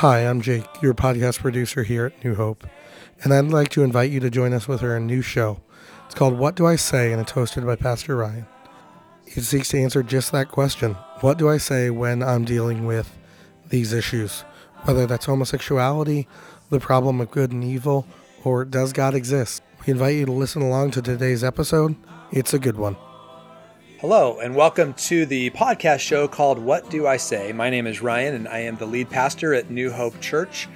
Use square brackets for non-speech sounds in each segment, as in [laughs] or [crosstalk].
Hi, I'm Jake, your podcast producer here at New Hope, and I'd like to invite you to join us with our new show. It's called What Do I Say, and it's hosted by Pastor Ryan. It seeks to answer just that question What do I say when I'm dealing with these issues? Whether that's homosexuality, the problem of good and evil, or does God exist? We invite you to listen along to today's episode. It's a good one. Hello, and welcome to the podcast show called What Do I Say? My name is Ryan, and I am the lead pastor at New Hope Church.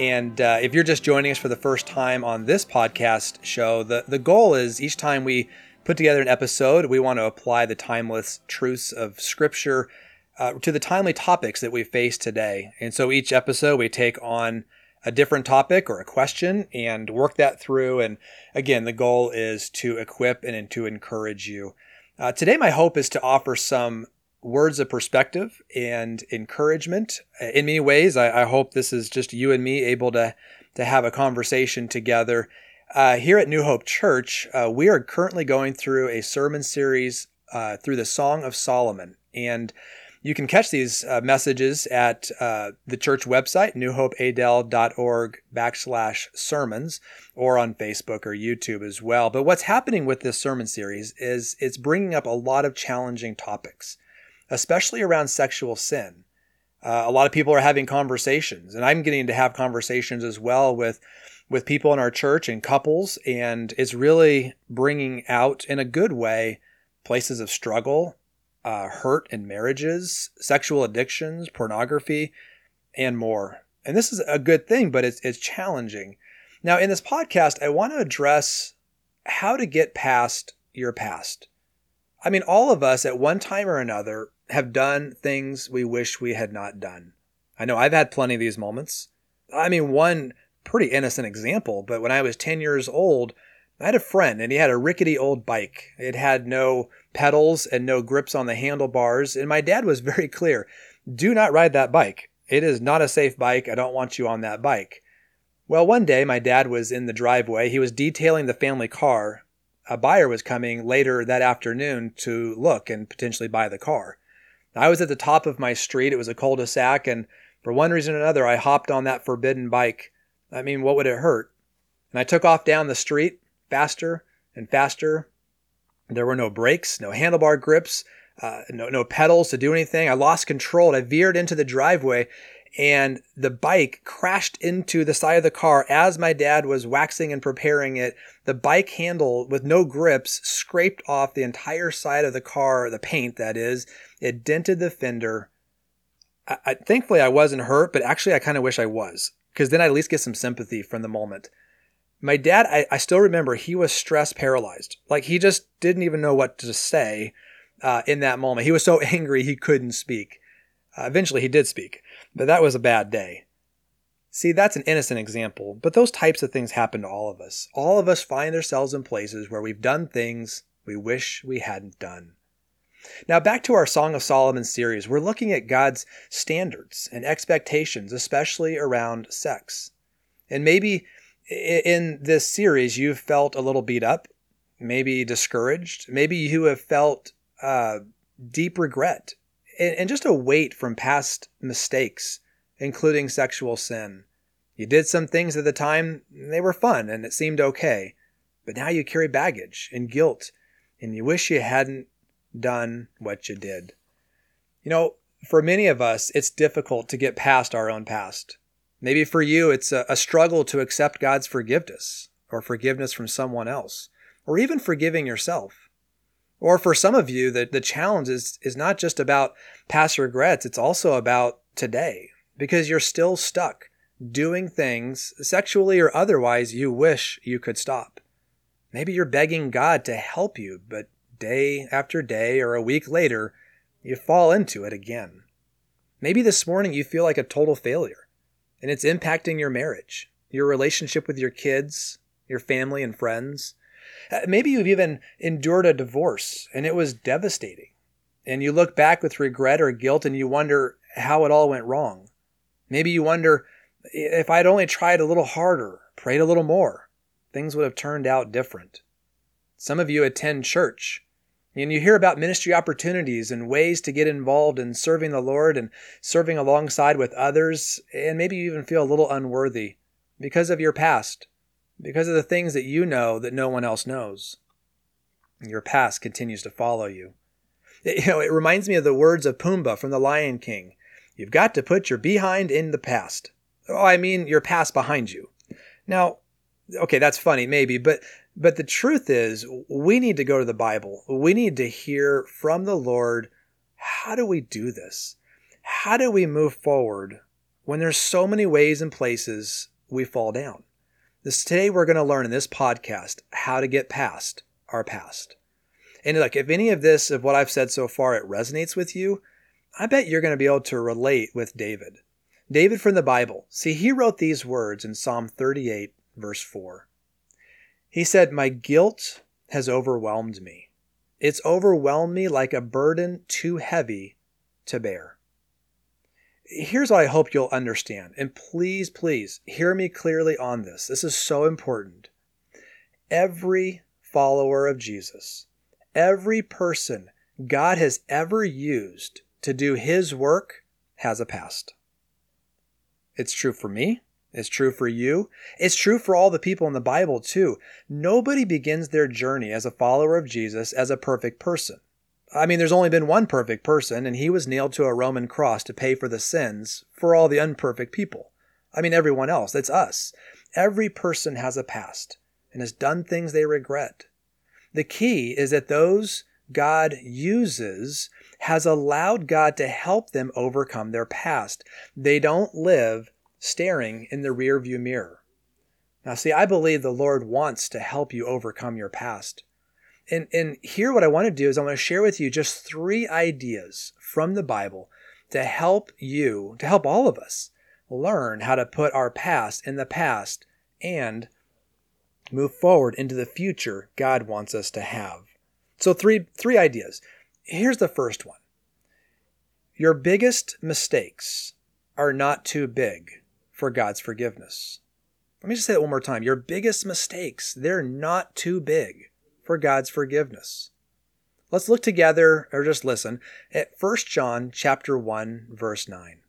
And uh, if you're just joining us for the first time on this podcast show, the, the goal is each time we put together an episode, we want to apply the timeless truths of Scripture uh, to the timely topics that we face today. And so each episode, we take on a different topic or a question and work that through. And again, the goal is to equip and to encourage you. Uh, today, my hope is to offer some words of perspective and encouragement. Uh, in many ways, I, I hope this is just you and me able to, to have a conversation together. Uh, here at New Hope Church, uh, we are currently going through a sermon series uh, through the Song of Solomon. And you can catch these uh, messages at uh, the church website, newhopeadel.org backslash sermons, or on Facebook or YouTube as well. But what's happening with this sermon series is it's bringing up a lot of challenging topics, especially around sexual sin. Uh, a lot of people are having conversations, and I'm getting to have conversations as well with with people in our church and couples, and it's really bringing out in a good way places of struggle uh, hurt in marriages, sexual addictions, pornography, and more. And this is a good thing, but it's, it's challenging. Now, in this podcast, I want to address how to get past your past. I mean, all of us at one time or another have done things we wish we had not done. I know I've had plenty of these moments. I mean, one pretty innocent example, but when I was 10 years old, I had a friend and he had a rickety old bike. It had no pedals and no grips on the handlebars. And my dad was [laughs] very clear do not ride that bike. It is not a safe bike. I don't want you on that bike. Well, one day my dad was in the driveway. He was detailing the family car. A buyer was coming later that afternoon to look and potentially buy the car. I was at the top of my street. It was a cul de sac. And for one reason or another, I hopped on that forbidden bike. I mean, what would it hurt? And I took off down the street faster and faster. There were no brakes, no handlebar grips, uh, no, no pedals to do anything. I lost control. I veered into the driveway and the bike crashed into the side of the car as my dad was waxing and preparing it. The bike handle with no grips scraped off the entire side of the car, the paint that is. It dented the fender. I, I, thankfully, I wasn't hurt, but actually, I kind of wish I was because then I'd at least get some sympathy from the moment. My dad, I, I still remember he was stress paralyzed. Like he just didn't even know what to say uh, in that moment. He was so [laughs] angry he couldn't speak. Uh, eventually, he did speak, but that was a bad day. See, that's an innocent example, but those types of things happen to all of us. All of us find ourselves in places where we've done things we wish we hadn't done. Now, back to our Song of Solomon series, we're looking at God's standards and expectations, especially around sex. And maybe in this series, you've felt a little beat up, maybe discouraged, maybe you have felt uh, deep regret and, and just a weight from past mistakes, including sexual sin. You did some things at the time, they were fun and it seemed okay, but now you carry baggage and guilt, and you wish you hadn't done what you did. You know, for many of us, it's difficult to get past our own past. Maybe for you, it's a, a struggle to accept God's forgiveness or forgiveness from someone else, or even forgiving yourself. Or for some of you, the, the challenge is, is not just about past regrets, it's also about today, because you're still stuck doing things, sexually or otherwise, you wish you could stop. Maybe you're begging God to help you, but day after day or a week later, you fall into it again. Maybe this morning you feel like a total failure and it's impacting your marriage, your relationship with your kids, your family and friends. Uh, maybe you've even endured a divorce and it was devastating. And you look back with regret or guilt and you wonder how it all went wrong. Maybe you wonder if I'd only tried a little harder, prayed a little more, things would have turned out different. Some of you attend church And you hear about ministry opportunities and ways to get involved in serving the Lord and serving alongside with others, and maybe you even feel a little unworthy because of your past, because of the things that you know that no one else knows. Your past continues to follow you. It, you know, it reminds me of the words of Pumbaa from The Lion King. You've got to put your behind in the past. Oh, I mean your past behind you. Now, okay, that's funny maybe, but but the truth is we need to go to the Bible. We need to hear from the Lord how do we do this? How do we move forward when there's so many ways and places we fall down? This today we're going to learn in this podcast how to get past our past. And look, if any of this of what I've said so far it resonates with you, I bet you're going to be able to relate with David. David from the Bible. See, he wrote these words in Psalm 38, verse 4. He said, My guilt has overwhelmed me. It's overwhelmed me like a burden too heavy to bear. Here's what I hope you'll understand. And please, please hear me clearly on this. This is so important. Every follower of Jesus, every person God has ever used to do his work has a past. It's true for me. It's true for you. It's true for all the people in the Bible, too. Nobody begins their journey as a follower of Jesus as a perfect person. I mean, there's only been one perfect person, and he was nailed to a Roman cross to pay for the sins for all the unperfect people. I mean, everyone else. That's us. Every person has a past and has done things they regret. The key is that those God uses has allowed God to help them overcome their past. They don't live staring in the rearview mirror. Now, see, I believe the Lord wants to help you overcome your past. And, and here, what I want to do is I want to share with you just three ideas from the Bible to help you, to help all of us learn how to put our past in the past and move forward into the future God wants us to have. So, three, three ideas. Here's the first one Your biggest mistakes are not too big for God's forgiveness. Let me just say that one more time. Your biggest mistakes, they're not too big for God's forgiveness. Let's look together or just listen at 1 John chapter 1 verse 9.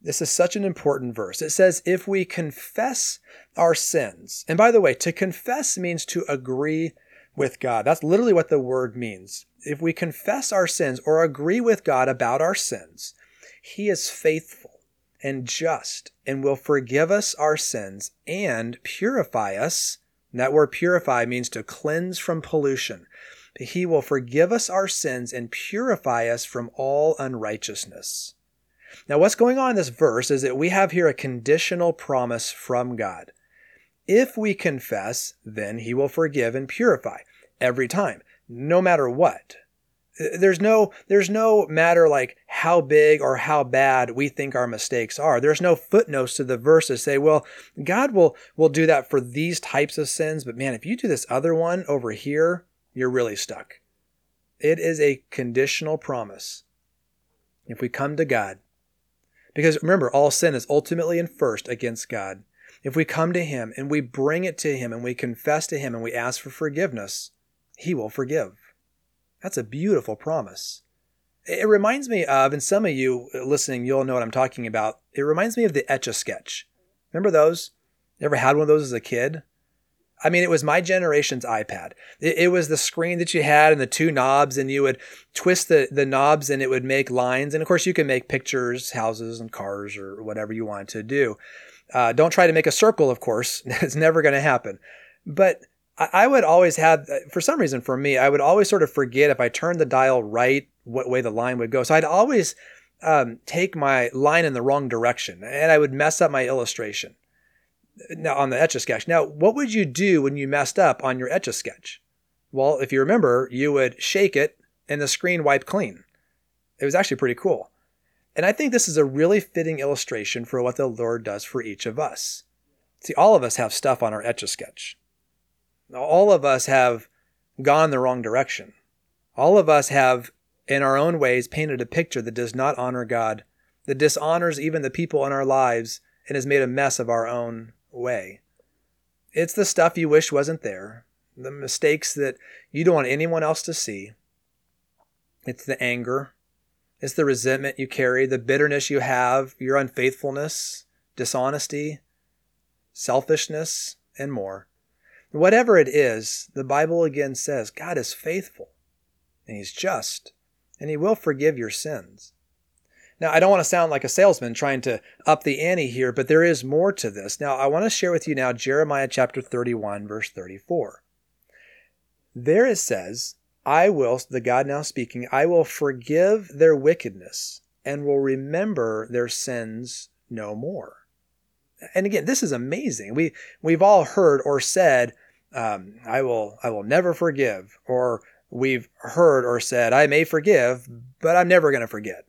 This is such an important verse. It says if we confess our sins. And by the way, to confess means to agree with God. That's literally what the word means. If we confess our sins or agree with God about our sins, He is faithful and just and will forgive us our sins and purify us. And that word purify means to cleanse from pollution. He will forgive us our sins and purify us from all unrighteousness. Now, what's going on in this verse is that we have here a conditional promise from God. If we confess, then he will forgive and purify every time, no matter what. Uh, there's no there's no matter like how big or how bad we think our mistakes are. There's no footnotes to the verse that say, well, God will will do that for these types of sins, but man, if you do this other one over here, you're really stuck. It is a conditional promise. If we come to God, because remember, all sin is ultimately and first against God. If we come to Him and we bring it to Him and we confess to Him and we ask for forgiveness, He will forgive. That's a beautiful promise. It reminds me of, and some of you listening, you'll know what I'm talking about. It reminds me of the Etch a Sketch. Remember those? Ever had one of those as a kid? I mean, it was my generation's iPad. It, it, was the screen that you had and the two knobs, and you would twist the, the knobs and it would make lines. And of course, you can make pictures, houses, and cars, or whatever you want to do. Uh, don't try to make a circle, of course. [laughs] it's never going to happen. But I, I would always have, for some reason for me, I would always sort of forget if I turned the dial right, what way the line would go. So I'd always um, take my line in the wrong direction and I would mess up my illustration now on the etch a sketch. Now, what would you do when you messed up on your etch a sketch? Well, if you remember, you would shake it and the screen wiped clean. It was actually pretty cool. And I think this is a really fitting illustration for what the Lord does for each of us. See, all of us have stuff on our etch a sketch. All of us have gone the wrong direction. All of us have, in our own ways, painted a picture that does not honor God, that dishonors even the people in our lives, and has made a mess of our own way. It's the stuff you wish wasn't there, the mistakes that you don't want anyone else to see, it's the anger, it's the resentment you carry, the bitterness you have, your unfaithfulness, dishonesty, selfishness, and more. Whatever it is, the Bible again says God is faithful and He's just and He will forgive your sins. Now, I don't want to sound like a salesman trying to up the ante here, but there is more to this. Now, I want to share with you now Jeremiah chapter 31, verse 34. There it says, I will, the God now speaking, I will forgive their wickedness and will remember their sins no more. And again, this is amazing. We we've all heard or said, um, "I will, I will never forgive," or we've heard or said, "I may forgive, but I'm never going to forget."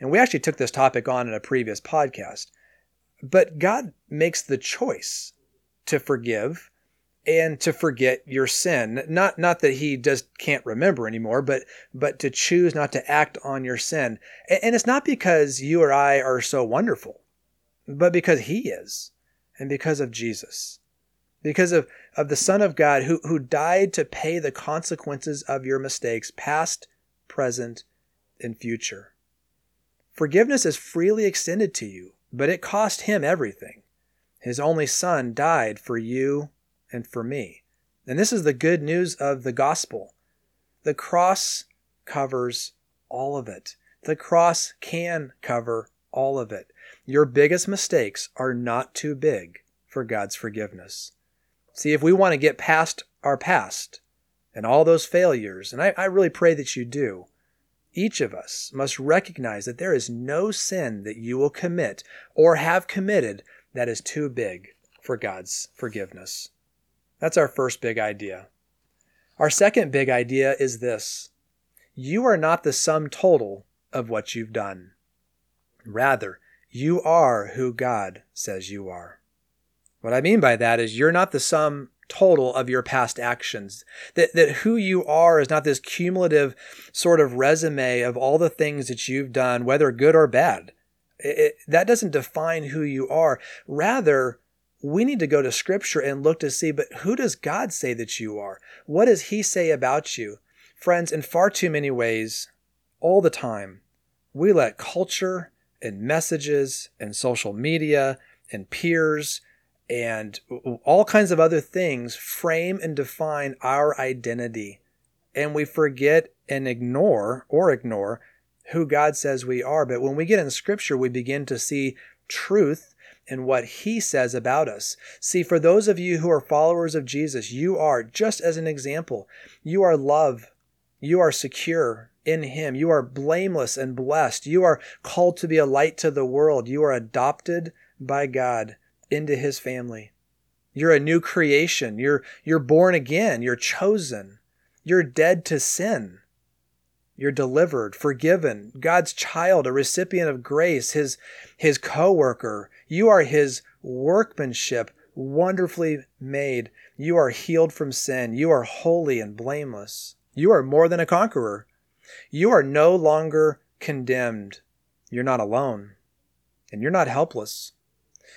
And we actually took this topic on in a previous podcast. But God makes the choice to forgive and to forget your sin. Not not that he just can't remember anymore, but but to choose not to act on your sin. And it's not because you or I are so wonderful, but because he is, and because of Jesus. Because of, of the Son of God who, who died to pay the consequences of your mistakes, past, present, and future. Forgiveness is freely extended to you, but it cost him everything. His only son died for you and for me. And this is the good news of the gospel. The cross covers all of it. The cross can cover all of it. Your biggest mistakes are not too big for God's forgiveness. See, if we want to get past our past and all those failures, and I, I really pray that you do, each of us must recognize that there is no sin that you will commit or have committed that is too big for God's forgiveness. That's our first big idea. Our second big idea is this you are not the sum total of what you've done. Rather, you are who God says you are. What I mean by that is you're not the sum total of your past actions. That, that who you are is not this cumulative sort of resume of all the things that you've done, whether good or bad. It, it, that doesn't define who you are. Rather, we need to go to scripture and look to see, but who does God say that you are? What does he say about you? Friends, in far too many ways, all the time, we let culture and messages and social media and peers and all kinds of other things frame and define our identity. And we forget and ignore or ignore who God says we are. But when we get in scripture, we begin to see truth in what he says about us. See, for those of you who are followers of Jesus, you are, just as an example, you are love, you are secure in him, you are blameless and blessed, you are called to be a light to the world, you are adopted by God into his family. You're a new creation. You're, you're born again. You're chosen. You're dead to sin. You're delivered, forgiven, God's child, a recipient of grace, his, his co-worker. You are his workmanship, wonderfully made. You are healed from sin. You are holy and blameless. You are more than a conqueror. You are no longer condemned. You're not alone. And you're not helpless.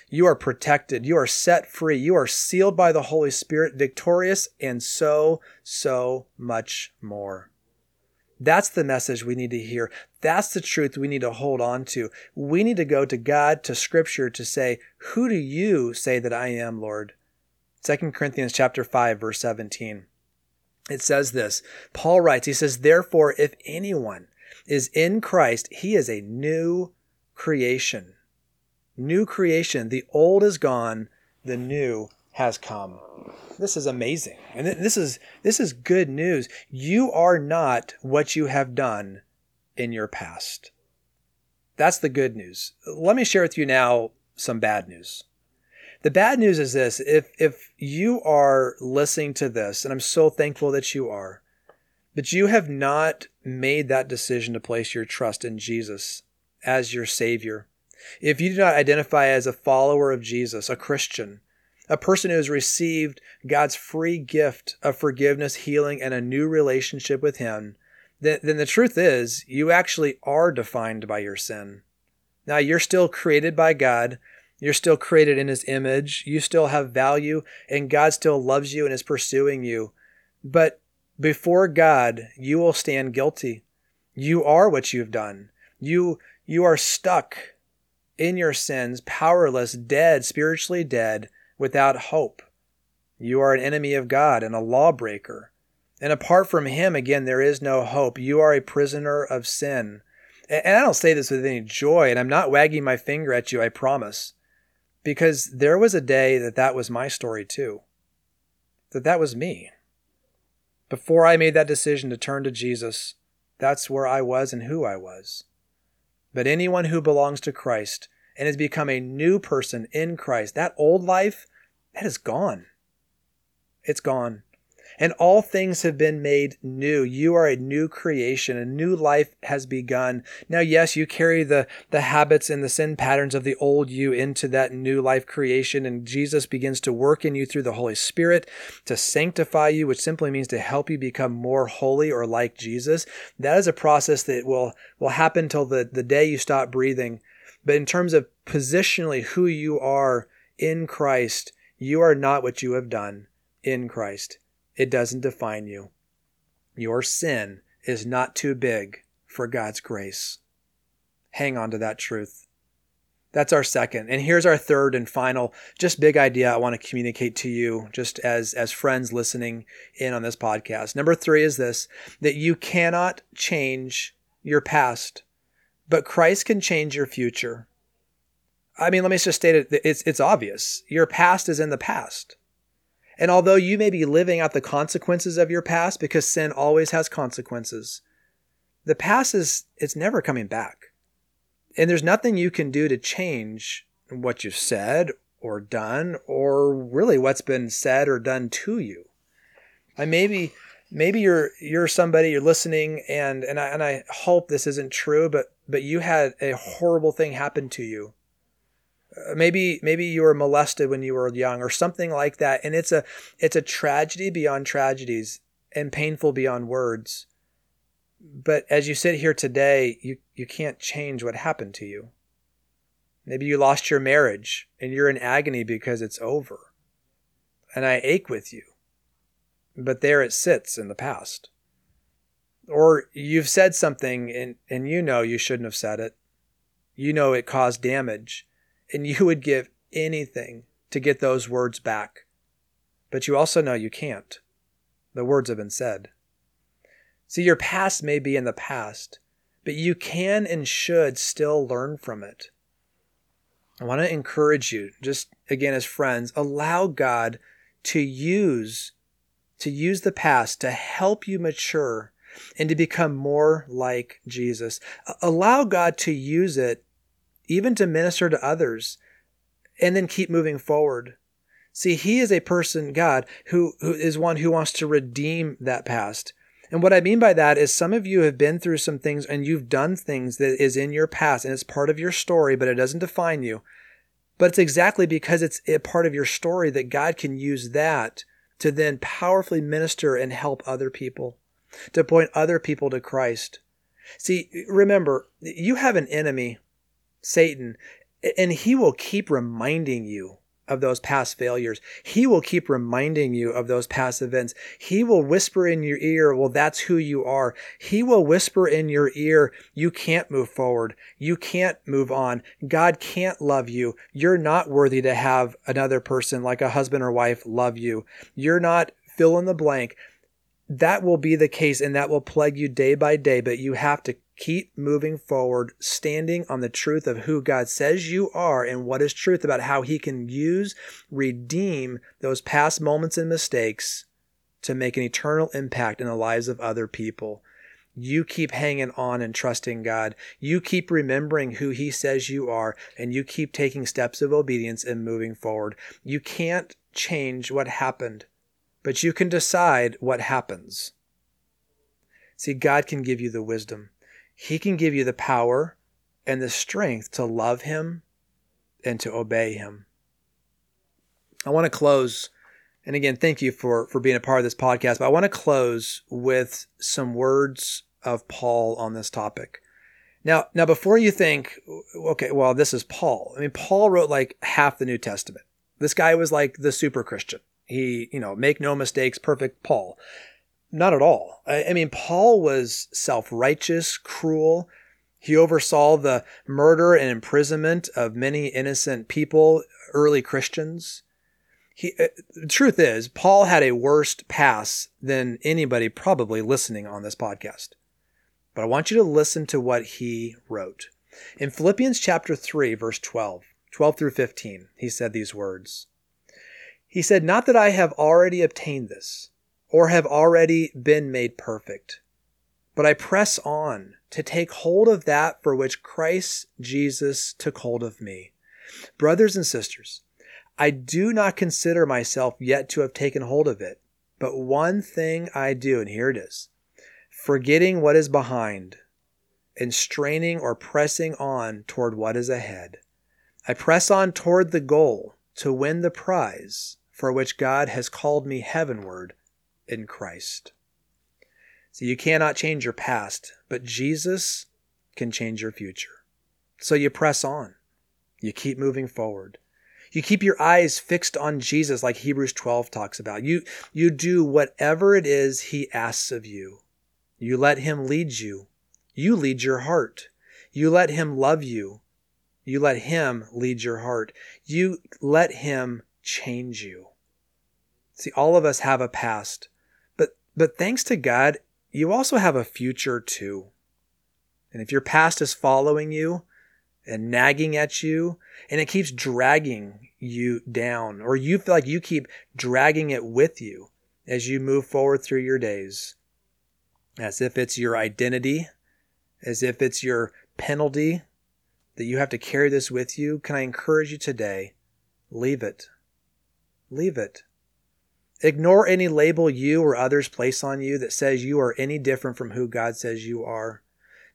You are protected. You are set free. You are sealed by the Holy Spirit, victorious, and so, so much more. That's the message we need to hear. That's the truth we need to hold on to. We need to go to God, to Scripture, to say, Who do you say that I am, Lord? 2 Corinthians chapter 5, verse 17. It says this. Paul writes, he says, Therefore, if anyone is in Christ, he is a new creation new creation. The old is gone, the new has come. This is amazing. And this is this is good news. You are not what you have done in your past. That's the good news. Let me share with you now some bad news. The bad news is this, if if you are listening to this and I'm so thankful that you are, but you have not made that decision to place your trust in Jesus as your savior, if you do not identify as a follower of Jesus, a Christian, a person who has received God's free gift of forgiveness, healing, and a new relationship with Him, then, then the truth is you actually are defined by your sin. Now, you're still created by God. You're still created in His image. You still have value, and God still loves you and is pursuing you. But before God, you will stand guilty You are what you've done. You you are stuck in your sins, powerless, dead, spiritually dead, without hope. You are an enemy of God and a lawbreaker. And apart from him, again, there is no hope. You are a prisoner of sin. And I don't say this with any joy, and I'm not wagging my finger at you, I promise. Because there was a day that that was my story too. That that was me. Before I made that decision to turn to Jesus, that's where I was and who I was. But anyone who belongs to Christ and has become a new person in Christ, that old life, that is gone. It's gone and all things have been made new. You are a new creation. A new life has begun. Now, yes, you carry the, the habits and the sin patterns of the old you into that new life creation, and Jesus begins to work in you through the Holy Spirit to sanctify you, which simply means to help you become more holy or like Jesus. That is a process that will, will happen till the, the day you stop breathing. But in terms of positionally who you are in Christ, you are not what you have done in Christ. It doesn't define you. Your sin is not too big for God's grace. Hang on to that truth. That's our second. And here's our third and final, just big idea I want to communicate to you, just as, as friends listening in on this podcast. Number three is this that you cannot change your past, but Christ can change your future. I mean, let me just state it. It's, it's obvious. Your past is in the past. And although you may be living out the consequences of your past because sin always has consequences, the past is it's never coming back. And there's nothing you can do to change what you've said or done or really what's been said or done to you. I maybe maybe you're you're somebody you're listening and and I and I hope this isn't true but but you had a horrible thing happen to you Uh, maybe maybe you were molested when you were young or something like that. And it's a it's a tragedy beyond tragedies and painful beyond words. But as you sit here today you you can't change what happened to you. Maybe you lost your marriage and you're in agony because it's over. And i ache with you but there it sits in the past. Or you've said something and and you know you shouldn't have said it. You know it caused damage and you would give anything to get those words back. But you also know you can't. The words have been said. See, your past may be in the past, but you can and should still learn from it. I want to encourage you, just again as friends, allow God to use to use the past to help you mature and to become more like Jesus. Allow God to use it even to minister to others, and then keep moving forward. See, he is a person, God, who, who is one who wants to redeem that past. And what I mean by that is some of you have been through some things and you've done things that is in your past and it's part of your story, but it doesn't define you. But it's exactly because it's a part of your story that God can use that to then powerfully minister and help other people, to point other people to Christ. See, remember, you have an enemy Satan, and he will keep reminding you of those past failures. He will keep reminding you of those past events. He will whisper in your ear, well, that's who you are. He will whisper in your ear, you can't move forward. You can't move on. God can't love you. You're not worthy to have another person like a husband or wife love you. You're not fill in the blank. That will be the case and that will plague you day by day, but you have to Keep moving forward, standing on the truth of who God says you are and what is truth about how He can use, redeem those past moments and mistakes to make an eternal impact in the lives of other people. You keep hanging on and trusting God. You keep remembering who He says you are, and you keep taking steps of obedience and moving forward. You can't change what happened, but you can decide what happens. See, God can give you the wisdom. He can give you the power and the strength to love Him and to obey Him. I want to close, and again, thank you for, for being a part of this podcast, but I want to close with some words of Paul on this topic. Now, now before you think, okay, well, this is Paul. I mean, Paul wrote like half the New Testament. This guy was like the super Christian. He, you know, make no mistakes, perfect Paul. Not at all. I, I mean, Paul was self righteous, cruel. He oversaw the murder and imprisonment of many innocent people, early Christians. He, uh, the truth is, Paul had a worse pass than anybody probably listening on this podcast. But I want you to listen to what he wrote. In Philippians chapter 3, verse 12, 12 through 15, he said these words. He said, Not that I have already obtained this, or have already been made perfect, but I press on to take hold of that for which Christ Jesus took hold of me. Brothers and sisters, I do not consider myself yet to have taken hold of it, but one thing I do, and here it is forgetting what is behind and straining or pressing on toward what is ahead. I press on toward the goal to win the prize for which God has called me heavenward in Christ. So you cannot change your past, but Jesus can change your future. So you press on. You keep moving forward. You keep your eyes fixed on Jesus like Hebrews 12 talks about. You you do whatever it is he asks of you. You let him lead you. You lead your heart. You let him love you. You let him lead your heart. You let him change you. See, all of us have a past, but but thanks to God, you also have a future too. And if your past is following you and nagging at you and it keeps dragging you down, or you feel like you keep dragging it with you as you move forward through your days, as if it's your identity, as if it's your penalty that you have to carry this with you, can I encourage you today? Leave it. Leave it. Ignore any label you or others place on you that says you are any different from who God says you are.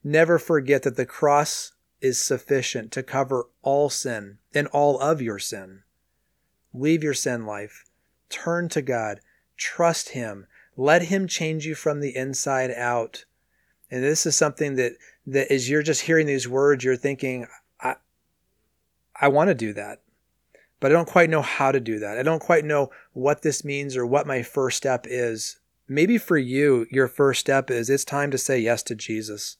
Never forget that the cross is sufficient to cover all sin and all of your sin. Leave your sin life. Turn to God. Trust Him. Let Him change you from the inside out. And this is something that, that as you're just hearing these words, you're thinking, I, I want to do that but I don't quite know how to do that. I don't quite know what this means or what my first step is. Maybe for you, your first step is it's time to say yes to Jesus.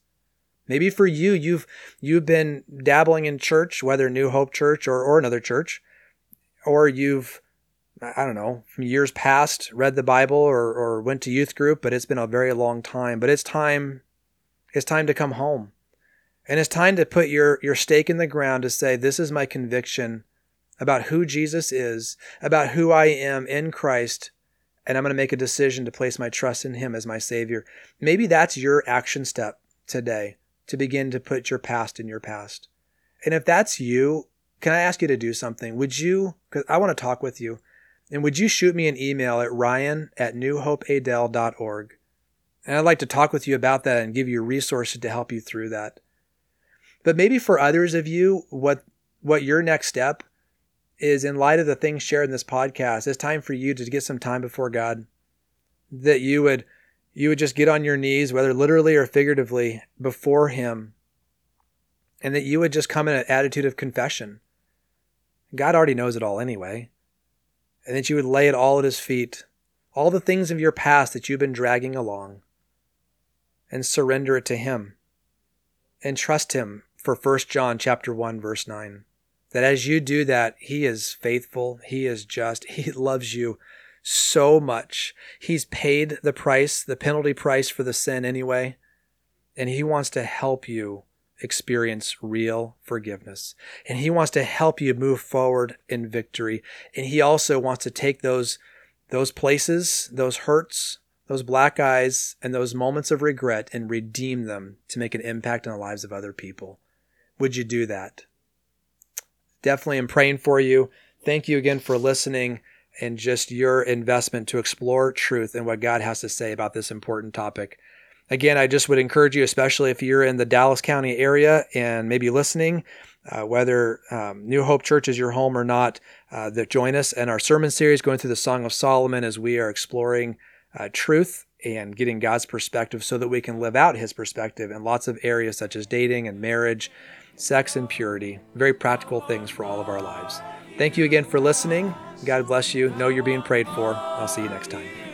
Maybe for you, you've you've been dabbling in church, whether New Hope Church or, or another church, or you've I don't know, from years past, read the Bible or, or went to youth group, but it's been a very long time. But it's time, it's time to come home. And it's time to put your, your stake in the ground to say, This is my conviction about who Jesus is, about who I am in Christ, and I'm going to make a decision to place my trust in Him as my Savior. Maybe that's your action step today to begin to put your past in your past. And if that's you, can I ask you to do something? Would you, because I want to talk with you, and would you shoot me an email at ryan at newhopeadel.org? And I'd like to talk with you about that and give you resources to help you through that. But maybe for others of you, what what your next step is in light of the things shared in this podcast, it's time for you to get some time before God. That you would you would just get on your knees, whether literally or figuratively, before him. And that you would just come in an attitude of confession. God already knows it all anyway. And that you would lay it all at his feet, all the things of your past that you've been dragging along, and surrender it to him. And trust him for 1 John chapter 1 verse 9 that as you do that, He is faithful, He is just, [laughs] He loves you so much. He's paid the price, the penalty price for the sin anyway, and He wants to help you experience real forgiveness. And He wants to help you move forward in victory. And He also wants to take those, those places, those hurts, those black eyes, and those moments of regret and redeem them to make an impact in the lives of other people. Would you do that? Definitely am praying for you. Thank you again for listening and just your investment to explore truth and what God has to say about this important topic. Again, I just would encourage you, especially if you're in the Dallas County area and maybe listening, uh, whether um, New Hope Church is your home or not, uh, that join us in our sermon series going through the Song of Solomon as we are exploring uh, truth and getting God's perspective so that we can live out his perspective in lots of areas such as dating and marriage sex, and purity. Very practical things for all of our lives. Thank you again for listening. God bless you. Know you're being prayed for. I'll see you next time.